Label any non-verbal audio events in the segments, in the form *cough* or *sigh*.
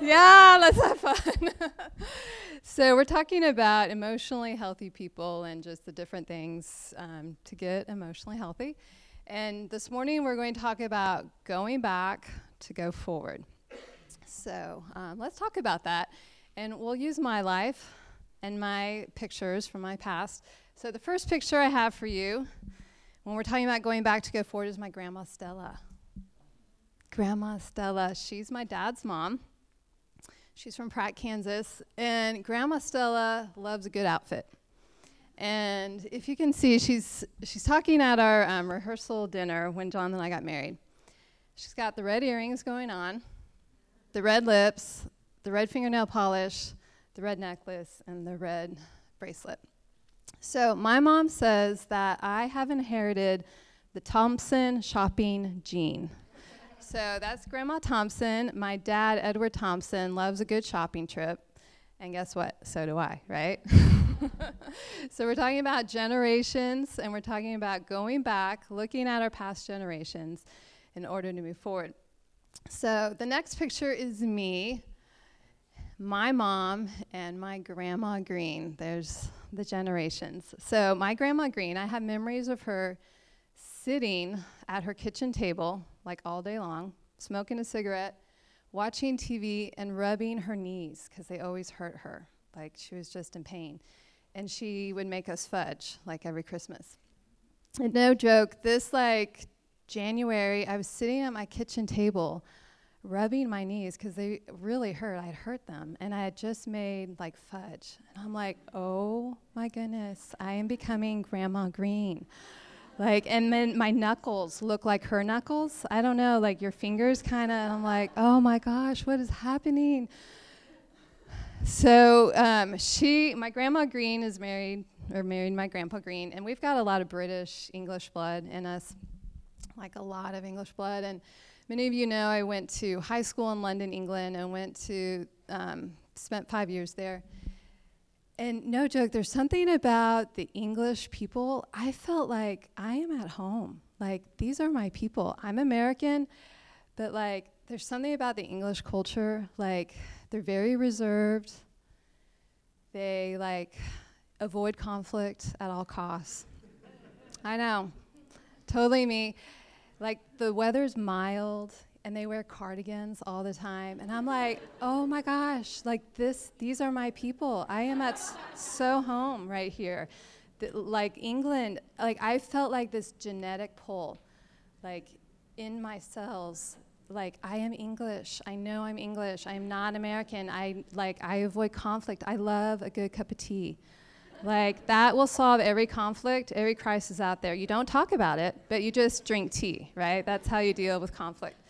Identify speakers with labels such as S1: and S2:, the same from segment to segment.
S1: yeah, let's have fun. *laughs* so, we're talking about emotionally healthy people and just the different things um, to get emotionally healthy. And this morning, we're going to talk about going back to go forward. So, um, let's talk about that. And we'll use my life and my pictures from my past. So, the first picture I have for you when we're talking about going back to go forward is my grandma Stella. Grandma Stella, she's my dad's mom. She's from Pratt, Kansas. And Grandma Stella loves a good outfit. And if you can see, she's, she's talking at our um, rehearsal dinner when John and I got married. She's got the red earrings going on, the red lips, the red fingernail polish, the red necklace, and the red bracelet. So, my mom says that I have inherited the Thompson shopping gene. So that's Grandma Thompson. My dad, Edward Thompson, loves a good shopping trip. And guess what? So do I, right? *laughs* so we're talking about generations and we're talking about going back, looking at our past generations in order to move forward. So the next picture is me, my mom, and my grandma Green. There's the generations. So my grandma Green, I have memories of her sitting at her kitchen table like all day long, smoking a cigarette, watching TV, and rubbing her knees because they always hurt her. Like she was just in pain. And she would make us fudge like every Christmas. And no joke, this like January, I was sitting at my kitchen table rubbing my knees because they really hurt. I'd hurt them. And I had just made like fudge. And I'm like, oh my goodness, I am becoming Grandma Green. Like, and then my knuckles look like her knuckles. I don't know, like your fingers kind of, I'm like, oh my gosh, what is happening? So um, she, my grandma Green is married, or married my grandpa Green, and we've got a lot of British English blood in us, like a lot of English blood. And many of you know I went to high school in London, England, and went to, um, spent five years there. And no joke, there's something about the English people. I felt like I am at home. Like, these are my people. I'm American, but like, there's something about the English culture. Like, they're very reserved. They like avoid conflict at all costs. I know, totally me. Like, the weather's mild and they wear cardigans all the time. And i'm like oh my gosh like this these are my people. I am at so home right here. The, like england like i felt like this genetic pull like in my cells. Like i am english. I know i'm english. I'm not american. I like i avoid conflict. I love a good cup of tea. Like that will solve every conflict every crisis out there. You don't talk about it but you just drink tea right? That's how you deal with conflict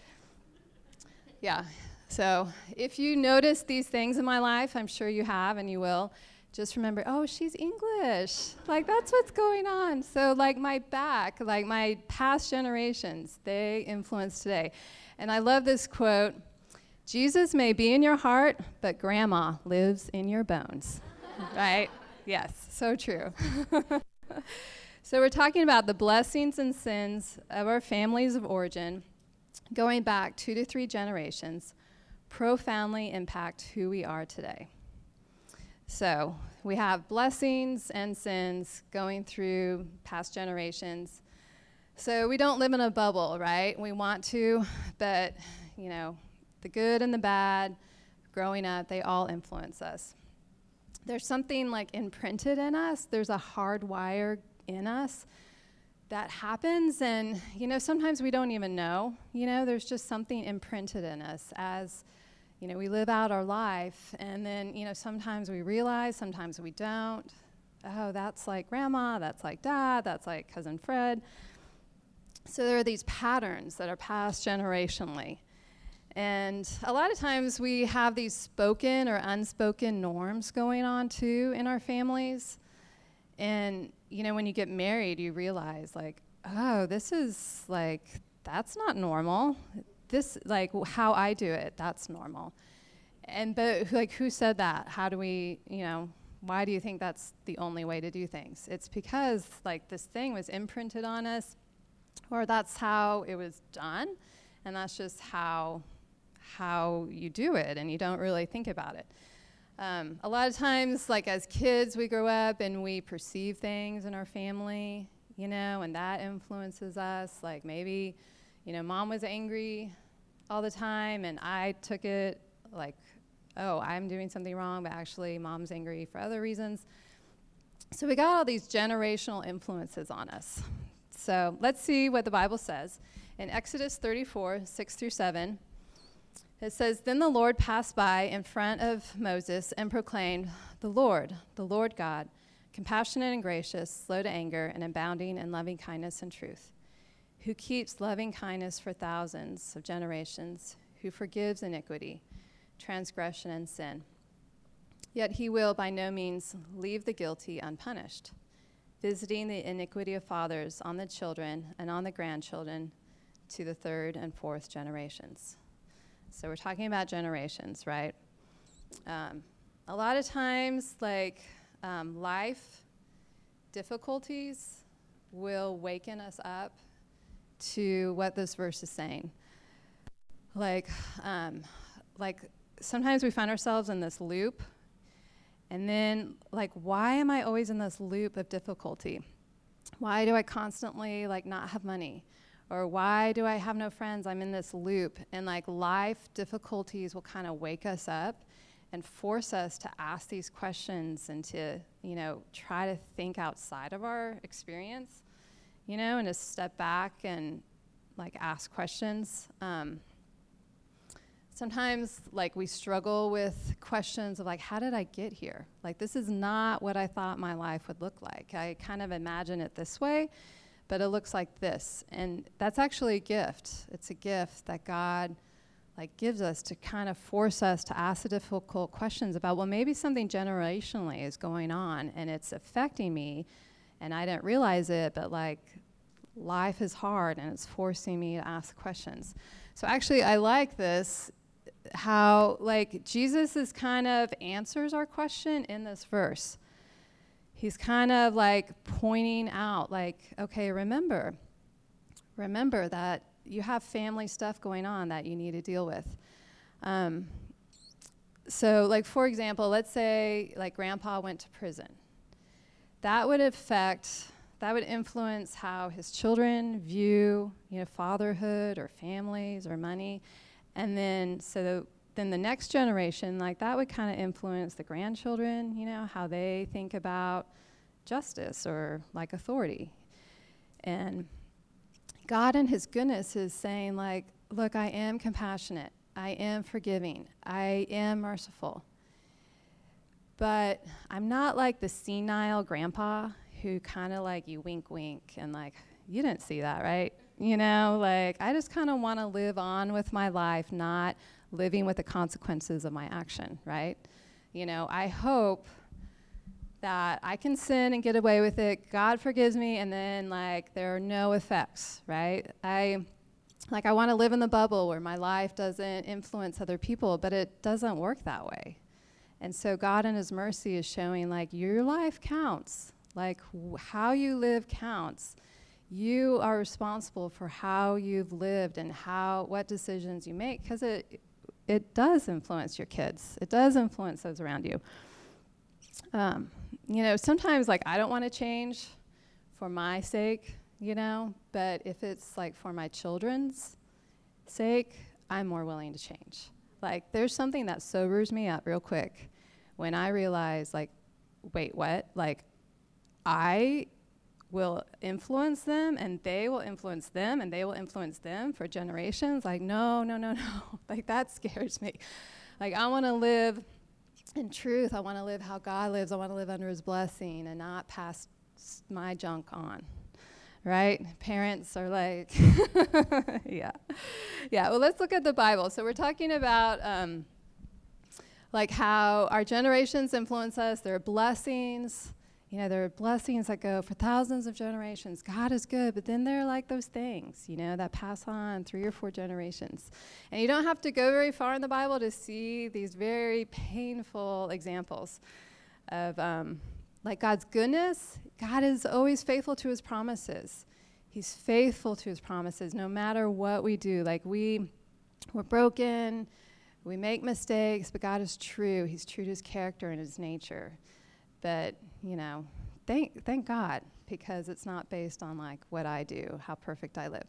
S1: yeah. So if you notice these things in my life, I'm sure you have and you will, just remember, oh, she's English. Like that's what's going on. So like my back, like my past generations, they influence today. And I love this quote Jesus may be in your heart, but grandma lives in your bones. *laughs* right? Yes, so true. *laughs* so we're talking about the blessings and sins of our families of origin going back two to three generations, profoundly impact who we are today. So we have blessings and sins going through past generations. So we don't live in a bubble, right? We want to, but you know, the good and the bad growing up, they all influence us. There's something like imprinted in us, there's a hard wire in us that happens and you know sometimes we don't even know you know there's just something imprinted in us as you know we live out our life and then you know sometimes we realize sometimes we don't. Oh that's like grandma that's like dad that's like cousin fred. So there are these patterns that are passed generationally and a lot of times we have these spoken or unspoken norms going on too in our families and you know, when you get married, you realize like, oh, this is like that's not normal. This like how I do it, that's normal. And but like who said that? How do we, you know, why do you think that's the only way to do things? It's because like this thing was imprinted on us or that's how it was done and that's just how how you do it and you don't really think about it. Um, a lot of times, like as kids, we grow up and we perceive things in our family, you know, and that influences us. Like maybe, you know, mom was angry all the time and I took it like, oh, I'm doing something wrong, but actually mom's angry for other reasons. So we got all these generational influences on us. So let's see what the Bible says. In Exodus 34, 6 through 7, it says, Then the Lord passed by in front of Moses and proclaimed, The Lord, the Lord God, compassionate and gracious, slow to anger, and abounding in loving kindness and truth, who keeps loving kindness for thousands of generations, who forgives iniquity, transgression, and sin. Yet he will by no means leave the guilty unpunished, visiting the iniquity of fathers on the children and on the grandchildren to the third and fourth generations. So we're talking about generations, right? Um, a lot of times, like um, life difficulties will waken us up to what this verse is saying. Like, um, like sometimes we find ourselves in this loop, and then like, why am I always in this loop of difficulty? Why do I constantly like not have money? Or why do I have no friends? I'm in this loop. And like life difficulties will kind of wake us up and force us to ask these questions and to, you know, try to think outside of our experience, you know, and to step back and like ask questions. Um, sometimes like we struggle with questions of like how did i get here like this is not what i thought my life would look like i kind of imagine it this way but it looks like this. And that's actually a gift. It's a gift that God like gives us to kind of force us to ask the difficult questions about well maybe something generationally is going on and it's affecting me and I didn't realize it but like life is hard and it's forcing me to ask questions. So actually I like this how like Jesus is kind of answers our question in this verse he's kind of like pointing out, like, okay, remember, remember that you have family stuff going on that you need to deal with. Um, so, like, for example, let's say, like, grandpa went to prison. That would affect, that would influence how his children view, you know, fatherhood or families or money. And then, so then the next generation, like that would kind of influence the grandchildren, you know, how they think about justice or like authority. And God in his goodness is saying like, look, I am compassionate. I am forgiving. I am merciful. But I'm not like the senile grandpa who kind of like you wink wink and like you didn't see that, right? You know, like I just kind of want to live on with my life, not living with the consequences of my action, right? You know, I hope that I can sin and get away with it. God forgives me, and then like there are no effects, right? I like I want to live in the bubble where my life doesn't influence other people, but it doesn't work that way. And so God in his mercy is showing like your life counts. Like w- how you live counts you are responsible for how you've lived and how what decisions you make because it it does influence your kids. It does influence those around you. Um, you know sometimes like i don't want to change for my sake you know but if it's like for my children's sake i'm more willing to change. Like there's something that sobers me up real quick when i realize like wait what? Like i will influence them and they will influence them and they will influence them for generations. Like, no, no, no, *laughs* no. like, that scares me. Like, I want to live in truth. I want to live how God lives. I want to live under his blessing and not pass my junk on. Right? Parents are like, *laughs* yeah. Yeah, well, let's look at the Bible. So, we're talking about. Um, like how our generations influence us, their blessings, you know, there are blessings that go for thousands of generations. God is good, but then there are like those things, you know, that pass on three or four generations. And you don't have to go very far in the Bible to see these very painful examples of um, like God's goodness. God is always faithful to his promises. He's faithful to his promises no matter what we do. Like we We're broken, we make mistakes, but God is true. He's true to his character and his nature. But, you know, thank, thank God because it's not based on like what I do, how perfect I live.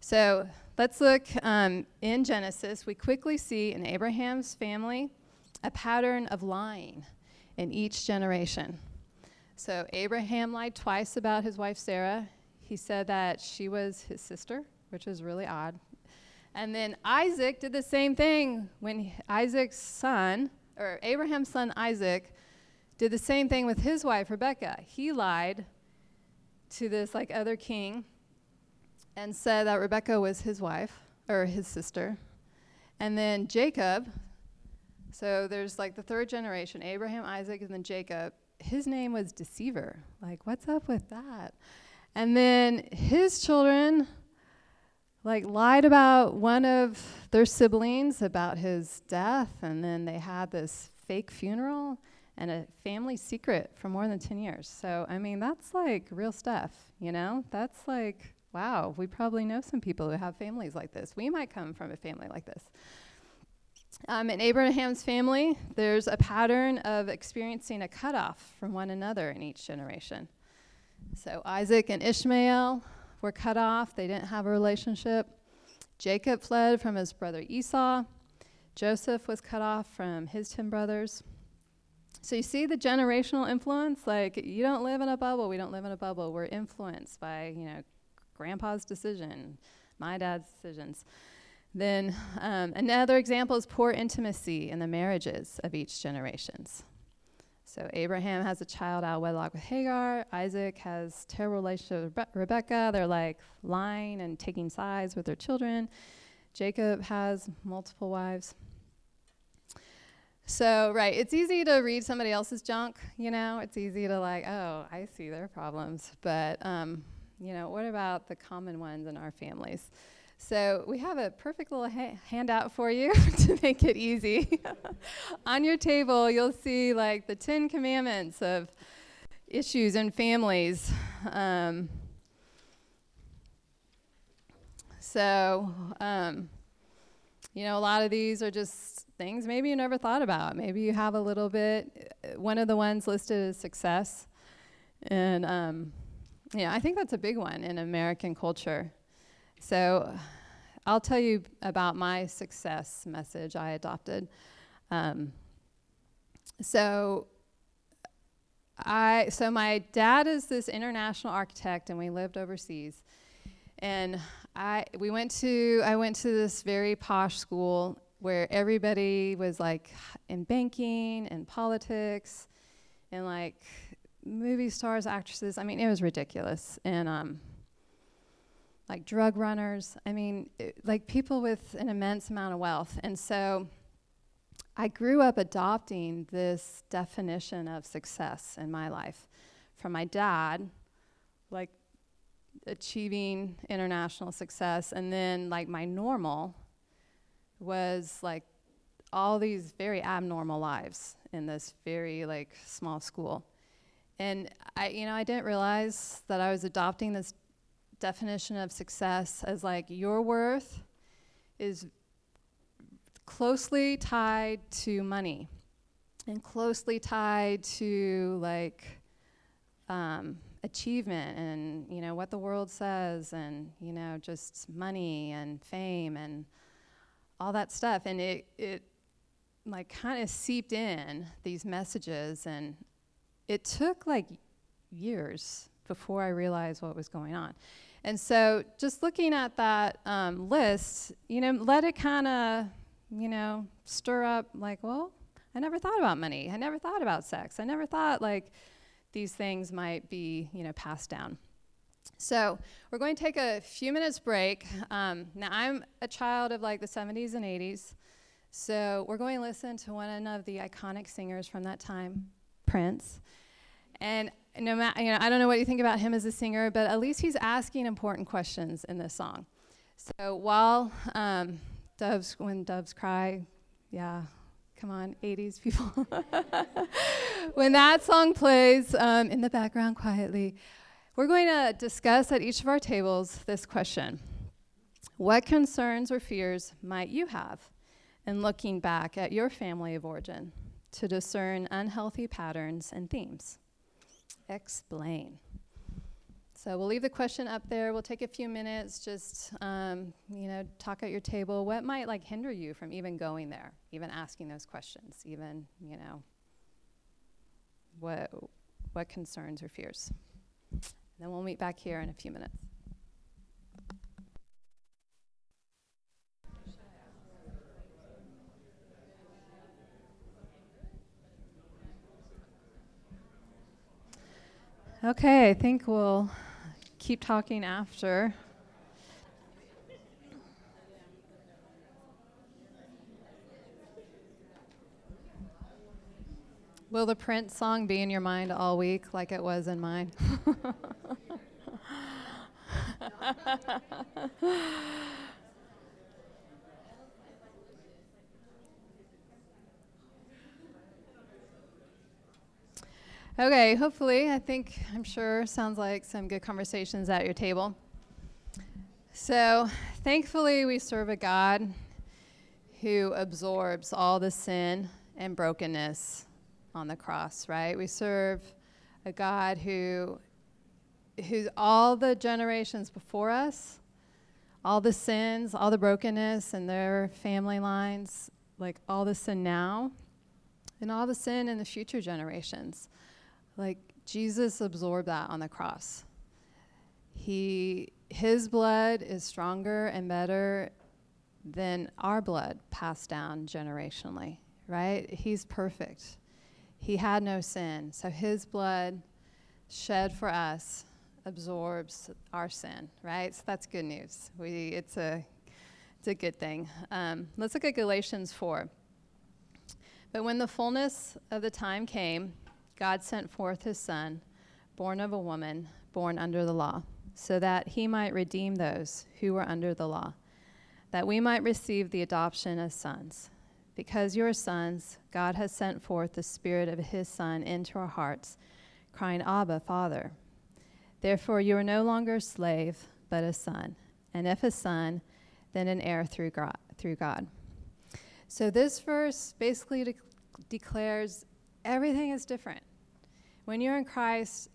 S1: So let's look um, in Genesis. We quickly see in Abraham's family a pattern of lying in each generation. So Abraham lied twice about his wife Sarah. He said that she was his sister, which is really odd. And then Isaac did the same thing when Isaac's son, or Abraham's son Isaac, did the same thing with his wife Rebecca. He lied to this like other king and said that Rebecca was his wife or his sister. And then Jacob, so there's like the third generation, Abraham, Isaac, and then Jacob. His name was Deceiver. Like, what's up with that? And then his children, like, lied about one of their siblings about his death, and then they had this fake funeral and a family secret for more than 10 years. So, I mean, that's like real stuff, you know? That's like, wow, we probably know some people who have families like this. We might come from a family like this. Um, in Abraham's family, there's a pattern of experiencing a cutoff from one another in each generation. So Isaac and Ishmael were cut off, they didn't have a relationship. Jacob fled from his brother Esau. Joseph was cut off from his 10 brothers. So you see the generational influence? Like, you don't live in a bubble. We don't live in a bubble. We're influenced by, you know, grandpa's decision, my dad's decisions. Then um, another example is poor intimacy in the marriages of each generations. So Abraham has a child out of wedlock with Hagar. Isaac has terrible relationship with Rebe- Rebecca. They're like lying and taking sides with their children. Jacob has multiple wives. So, right, it's easy to read somebody else's junk, you know? It's easy to, like, oh, I see their problems. But, um, you know, what about the common ones in our families? So, we have a perfect little ha- handout for you *laughs* to make it easy. *laughs* On your table, you'll see, like, the Ten Commandments of issues in families. Um, so, um, you know, a lot of these are just things maybe you never thought about. Maybe you have a little bit. Uh, one of the ones listed is success. And um, yeah, I think that's a big one in American culture. So I'll tell you about my success message I adopted. Um, so I so my dad is this international architect and we lived overseas. And I we went to I went to this very posh school where everybody was like in banking and politics and like movie stars, actresses. I mean, it was ridiculous. And um, like drug runners. I mean, it, like people with an immense amount of wealth. And so I grew up adopting this definition of success in my life from my dad, like achieving international success, and then like my normal was like all these very abnormal lives in this very like small school. And I you know, I didn't realize that I was adopting this definition of success as like your worth is closely tied to money and closely tied to like um, achievement and you know what the world says and you know just money and fame and all that stuff. And it, it like kind of seeped in these messages and it took like years before I realized what was going on. And so just looking at that um, list, you know, let it kind of, you know, stir up like, well, I never thought about money. I never thought about sex. I never thought like these things might be, you know, passed down. So we're going to take a few minutes break. Um, now I'm a child of like the 70s and 80s, so we're going to listen to one of the iconic singers from that time, Prince. And no matter, you know, I don't know what you think about him as a singer, but at least he's asking important questions in this song. So while um, doves, when doves cry, yeah, come on, 80s people. *laughs* when that song plays um, in the background quietly, we're going to discuss at each of our tables this question What concerns or fears might you have in looking back at your family of origin to discern unhealthy patterns and themes? Explain. So we'll leave the question up there. We'll take a few minutes, just um, you know, talk at your table. What might like hinder you from even going there, even asking those questions, even you know, what what concerns or fears? Then we'll meet back here in a few minutes. Okay, I think we'll keep talking after. Will the Prince song be in your mind all week like it was in mine? *laughs* Okay, hopefully, I think, I'm sure, sounds like some good conversations at your table. So, thankfully, we serve a God who absorbs all the sin and brokenness on the cross, right? We serve a God who who all the generations before us, all the sins, all the brokenness and their family lines, like all the sin now, and all the sin in the future generations. Like Jesus absorbed that on the cross. He his blood is stronger and better than our blood passed down generationally, right? He's perfect. He had no sin. So his blood shed for us absorbs our sin, right? So that's good news. We, it's, a, it's a good thing. Um, let's look at Galatians 4. But when the fullness of the time came, God sent forth his Son, born of a woman, born under the law, so that he might redeem those who were under the law, that we might receive the adoption as sons. Because you are sons, God has sent forth the Spirit of his Son into our hearts, crying, Abba, Father. Therefore, you are no longer a slave, but a son. And if a son, then an heir through God. Through God. So, this verse basically de- declares everything is different. When you're in Christ,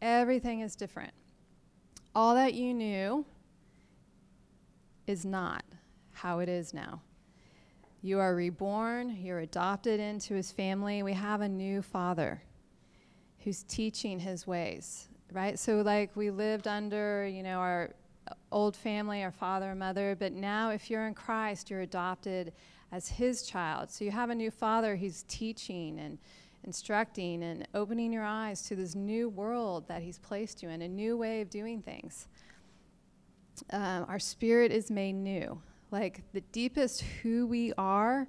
S1: everything is different. All that you knew is not how it is now. You are reborn, you're adopted into his family. We have a new father who's teaching his ways, right? So, like, we lived under, you know, our old family, our father and mother, but now if you're in Christ, you're adopted as his child. So, you have a new father who's teaching and instructing and opening your eyes to this new world that He's placed you in, a new way of doing things. Um, our spirit is made new. Like the deepest who we are,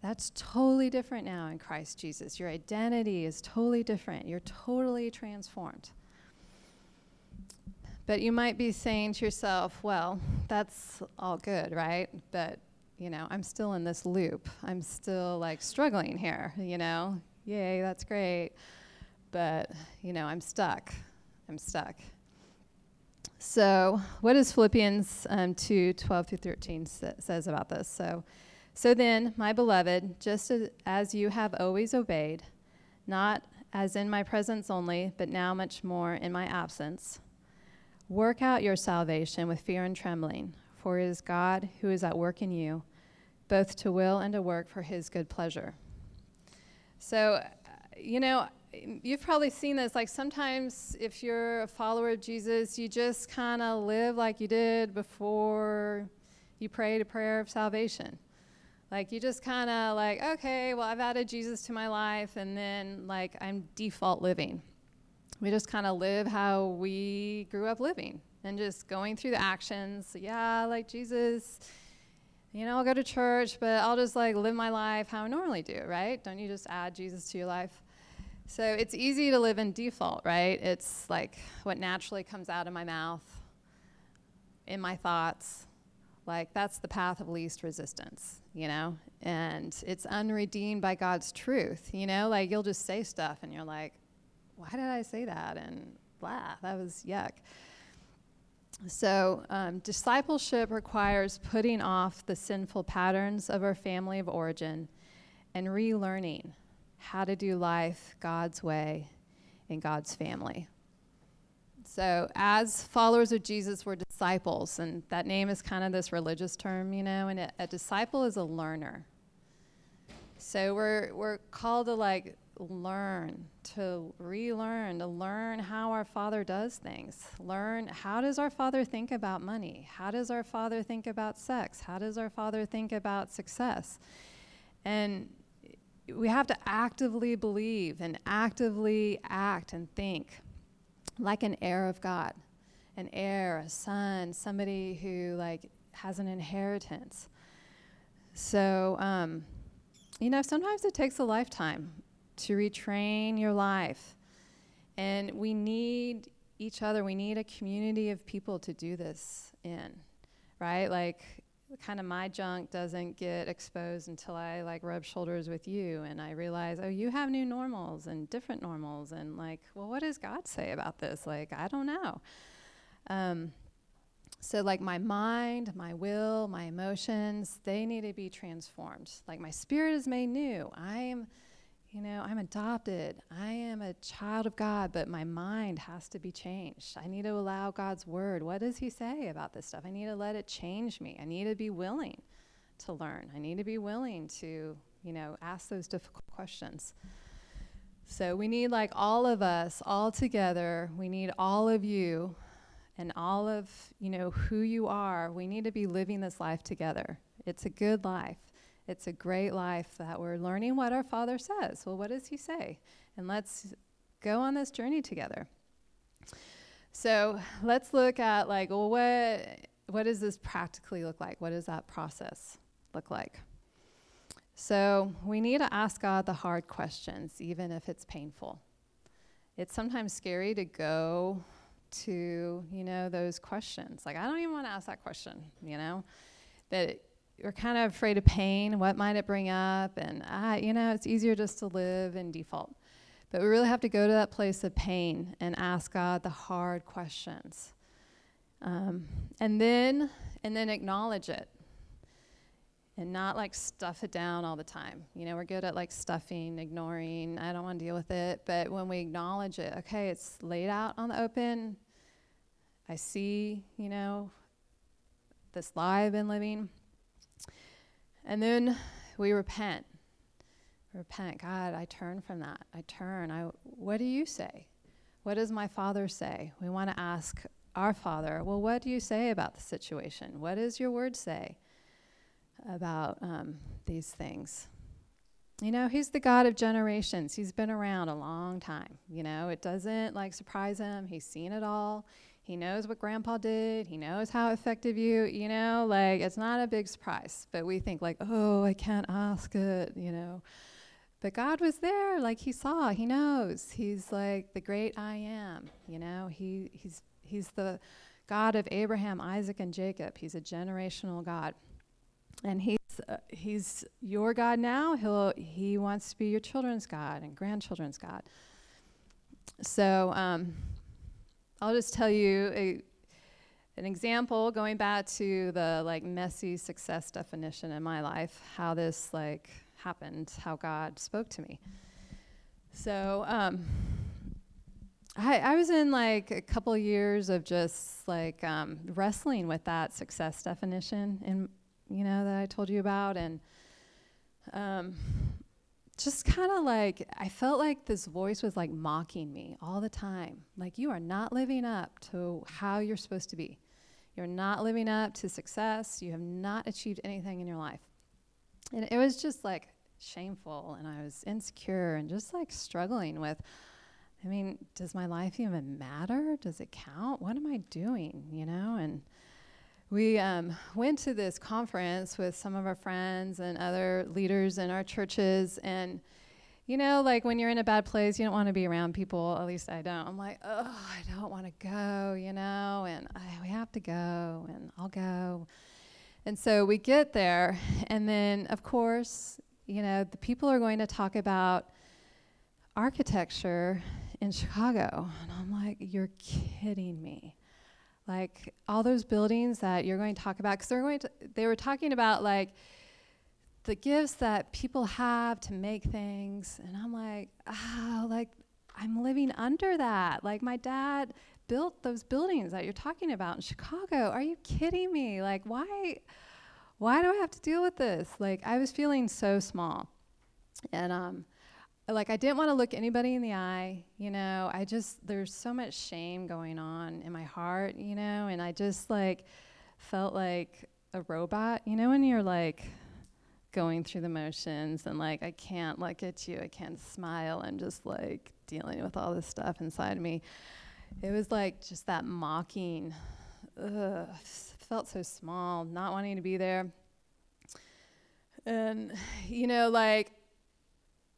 S1: that's totally different now in Christ Jesus. Your identity is totally different. You're totally transformed. But you might be saying to yourself, well, that's all good, right? But, you know, I'm still in this loop. I'm still like struggling here, you know? yay, that's great. But, you know, I'm stuck. I'm stuck. So, what does Philippians um, 2 12 through 13 sa- says about this? So, so then, my beloved, just as, as you have always obeyed, not as in my presence only, but now much more in my absence, work out your salvation with fear and trembling, for it is God who is at work in you, both to will and to work for his good pleasure. So, uh, you know, you've probably seen this. Like sometimes, if you're a follower of Jesus, you just kind of live like you did before you prayed a prayer of salvation. Like you just kind of like, okay, well, I've added Jesus to my life, and then like I'm default living. We just kind of live how we grew up living and just going through the actions. Yeah, like Jesus you know, I'll go to church, but I'll just like live my life how I normally do, right? Don't you just add Jesus to your life? So it's easy to live in default, right? It's like what naturally comes out of my mouth, in my thoughts. Like that's the path of least resistance, you know? And it's unredeemed by God's truth, you know? Like you'll just say stuff and you're like, why did I say that? And blah, that was yuck. So, um, discipleship requires putting off the sinful patterns of our family of origin and relearning how to do life God's way in God's family. So, as followers of Jesus, we're disciples, and that name is kind of this religious term, you know, and a, a disciple is a learner. So, we're, we're called to like learn, to relearn, to learn how our Father does things. Learn how does our Father think about money? How does our Father think about sex? How does our Father think about success? And we have to actively believe and actively act and think like an heir of God, an heir, a son, somebody who like has an inheritance. So, um, you know, sometimes it takes a lifetime to retrain your life. And we need each other. We need a community of people to do this in, right? Like, kind of my junk doesn't get exposed until I like rub shoulders with you and I realize, oh, you have new normals and different normals. And like, well, what does God say about this? Like, I don't know. Um, so, like, my mind, my will, my emotions, they need to be transformed. Like, my spirit is made new. I am you know, I'm adopted. I am a child of God, but my mind has to be changed. I need to allow God's word. What does He say about this stuff? I need to let it change me. I need to be willing to learn. I need to be willing to, you know, ask those difficult questions. So we need, like, all of us all together, we need all of you and all of, you know, who you are. We need to be living this life together. It's a good life. It's a great life that we're learning what our Father says. Well, what does He say? And let's go on this journey together. So let's look at like, well, what what does this practically look like? What does that process look like? So we need to ask God the hard questions, even if it's painful. It's sometimes scary to go to, you know, those questions. Like, I don't even want to ask that question, you know? But we're kind of afraid of pain. What might it bring up? And, you know, it's easier just to live in default. But we really have to go to that place of pain and ask God the hard questions. Um, and then and then acknowledge it and not like stuff it down all the time. You know, we're good at like stuffing, ignoring, I don't want to deal with it. But when we acknowledge it, okay, it's laid out on the open. I see, you know, this lie I've been living. And then we repent. Repent. God, I turn from that. I turn. I, what do you say? What does my Father say? We want to ask our Father, well, what do you say about the situation? What does your word say about um, these things? You know, he's the God of generations. He's been around a long time. You know, it doesn't like surprise him. He's seen it all. He knows what grandpa did. He knows how affected you. You know, like it's not a big surprise. But we think, like, oh, I can't ask it, you know. But God was there, like he saw, he knows. He's like the great I am, you know. He he's he's the God of Abraham, Isaac, and Jacob. He's a generational God. And he's uh, he's your God now. He'll he wants to be your children's God and grandchildren's God. So um, I'll just tell you a, an example going back to the like messy success definition in my life, how this like happened, how God spoke to me. So um, I, I was in like a couple years of just like um, wrestling with that success definition, and you know that I told you about, and um, just kind of like I felt like this voice was like mocking me all the time. Like you are not living up to how you're supposed to be. You're not living up to success. You have not achieved anything in your life. And it was just like shameful and I was insecure and just like struggling with I mean, does my life even matter? Does it count? What am I doing, you know? And we um, went to this conference with some of our friends and other leaders in our churches and you know like when you're in a bad place you don't want to be around people at least i don't. I'm like oh i don't want to go you know and I, we have to go and i'll go. And so we get there and then of course you know the people are going to talk about architecture in chicago and i'm like you're kidding me like all those buildings that you're going to talk about because they're going to they were talking about like the gifts that people have to make things and i'm like ah like i'm living under that. Like my dad built those buildings that you're talking about in chicago. Are you kidding me? Like why why do i have to deal with this? Like i was feeling so small. And um like I didn't want to look anybody in the eye, you know. I just there's so much shame going on in my heart, you know, and I just like felt like a robot, you know, when you're like going through the motions and like I can't look at you, I can't smile, I'm just like dealing with all this stuff inside me. It was like just that mocking, ugh, felt so small, not wanting to be there. And, you know, like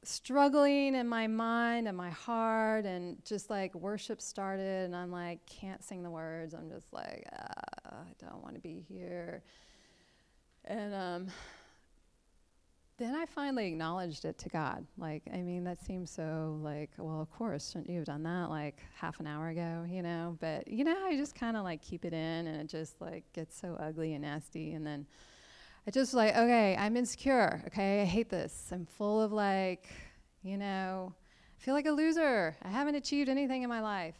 S1: struggling in my mind and my heart and just like worship started and i'm like can't sing the words. I'm just like ah, i don't want to be here. And um, then i finally acknowledged it to god. Like i mean that seems so like well of course shouldn't you have done that like half an hour ago you know? But you know i just kind of like keep it in and it just like gets so ugly and nasty and then I just like, okay, I'm insecure. Okay, I hate this. I'm full of like, you know, I feel like a loser. I haven't achieved anything in my life.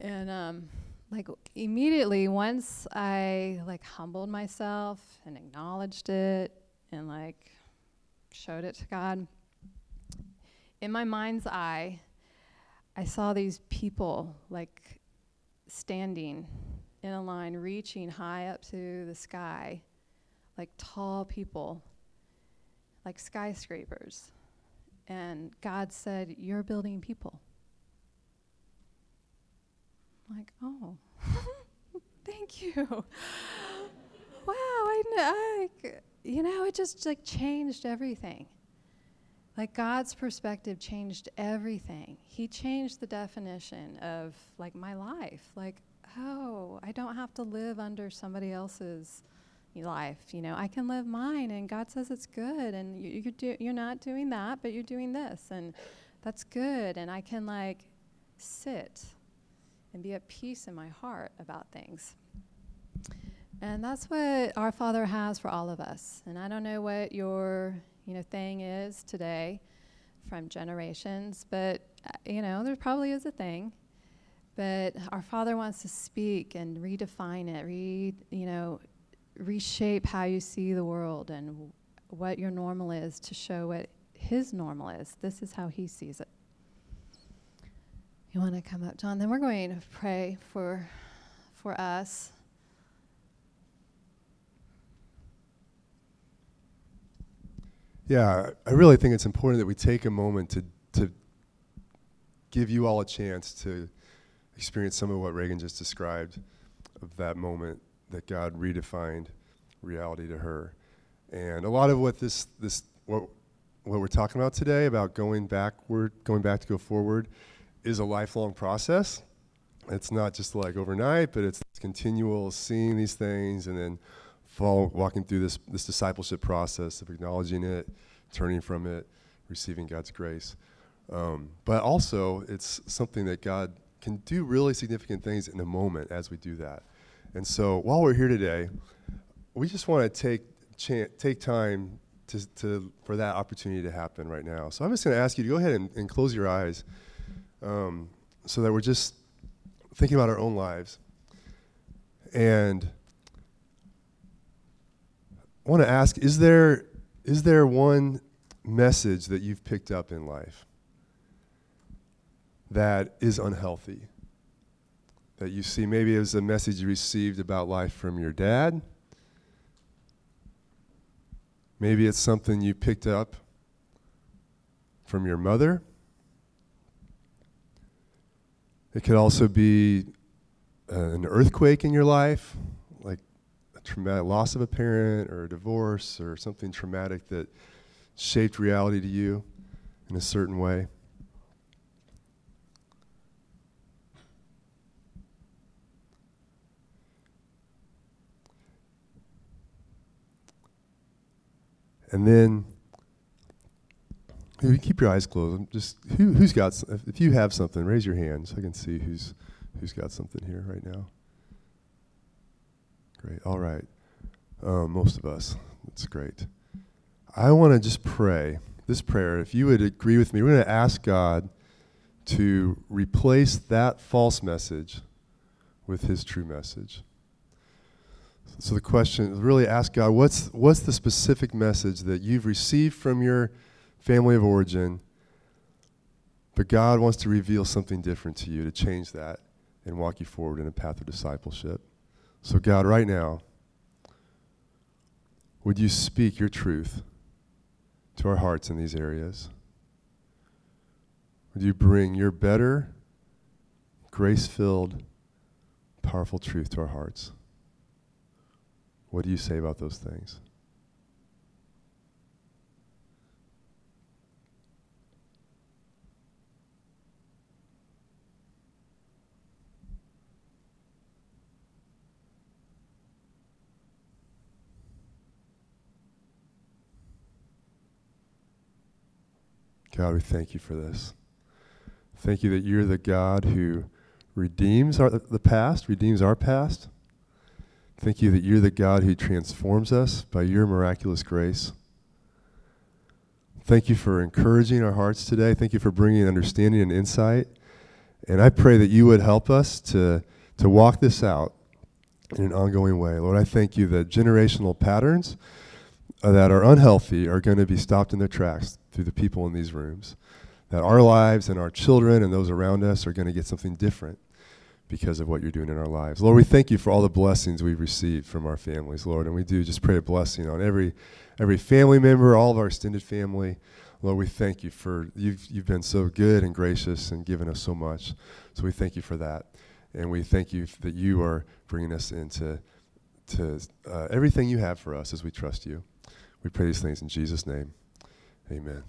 S1: And um, like immediately once I like humbled myself and acknowledged it and like showed it to God, in my mind's eye, I saw these people like standing in a line reaching high up to the sky, like tall people, like skyscrapers. And God said, You're building people. I'm like, oh, *laughs* thank you. *laughs* wow, I, I, you know, it just like changed everything. Like God's perspective changed everything. He changed the definition of like my life. Like, oh, I don't have to live under somebody else's life. You know, I can live mine, and God says it's good, and you, you're, do, you're not doing that, but you're doing this, and that's good. And I can like sit and be at peace in my heart about things. And that's what our Father has for all of us. And I don't know what your, you know, thing is today from generations, but uh, you know, there probably is a thing. But our Father wants to speak and redefine it, re, you know, reshape how you see the world and w- what your normal is to show what His normal is. This is how He sees it. You want to come up, John? Then we're going to pray for, for us.
S2: Yeah, I really think it's important that we take a moment to, to give you all a chance to experience some of what Reagan just described of that moment that God redefined reality to her. And a lot of what this this what what we're talking about today about going backward, going back to go forward, is a lifelong process. It's not just like overnight, but it's continual seeing these things and then follow, walking through this this discipleship process of acknowledging it, turning from it, receiving God's grace. Um, but also, it's something that God can do really significant things in a moment as we do that. And so while we're here today, we just want to take take time to, to, for that opportunity to happen right now. So I'm just going to ask you to go ahead and, and close your eyes um, so that we're just thinking about our own lives. And I want to ask is there, is there one message that you've picked up in life? That is unhealthy. That you see maybe it was a message you received about life from your dad. Maybe it's something you picked up from your mother. It could also be uh, an earthquake in your life, like a traumatic loss of a parent or a divorce or something traumatic that shaped reality to you in a certain way. And then keep your eyes closed. Just who, who's got? If you have something, raise your hand so I can see who's Who's got something here right now? Great. All right. Um, most of us. That's great. I want to just pray this prayer. If you would agree with me, we're going to ask God to replace that false message with his true message. So the question is really ask God, what's, what's the specific message that you've received from your family of origin, but God wants to reveal something different to you to change that and walk you forward in a path of discipleship. So, God, right now, would you speak your truth to our hearts in these areas? Would you bring your better, grace filled, powerful truth to our hearts? What do you say about those things? God, we thank you for this. Thank you that you're the God who redeems our, the past, redeems our past. Thank you that you're the God who transforms us by your miraculous grace. Thank you for encouraging our hearts today. Thank you for bringing understanding and insight. And I pray that you would help us to, to walk this out in an ongoing way. Lord, I thank you that generational patterns uh, that are unhealthy are going to be stopped in their tracks through the people in these rooms. That our lives and our children and those around us are going to get something different because of what you're doing in our lives. Lord, we thank you for all the blessings we've received from our families, Lord, and we do just pray a blessing on every every family member, all of our extended family. Lord, we thank you for you've you've been so good and gracious and given us so much. So we thank you for that, and we thank you that you are bringing us into to uh, everything you have for us as we trust you. We pray these things in Jesus' name. Amen.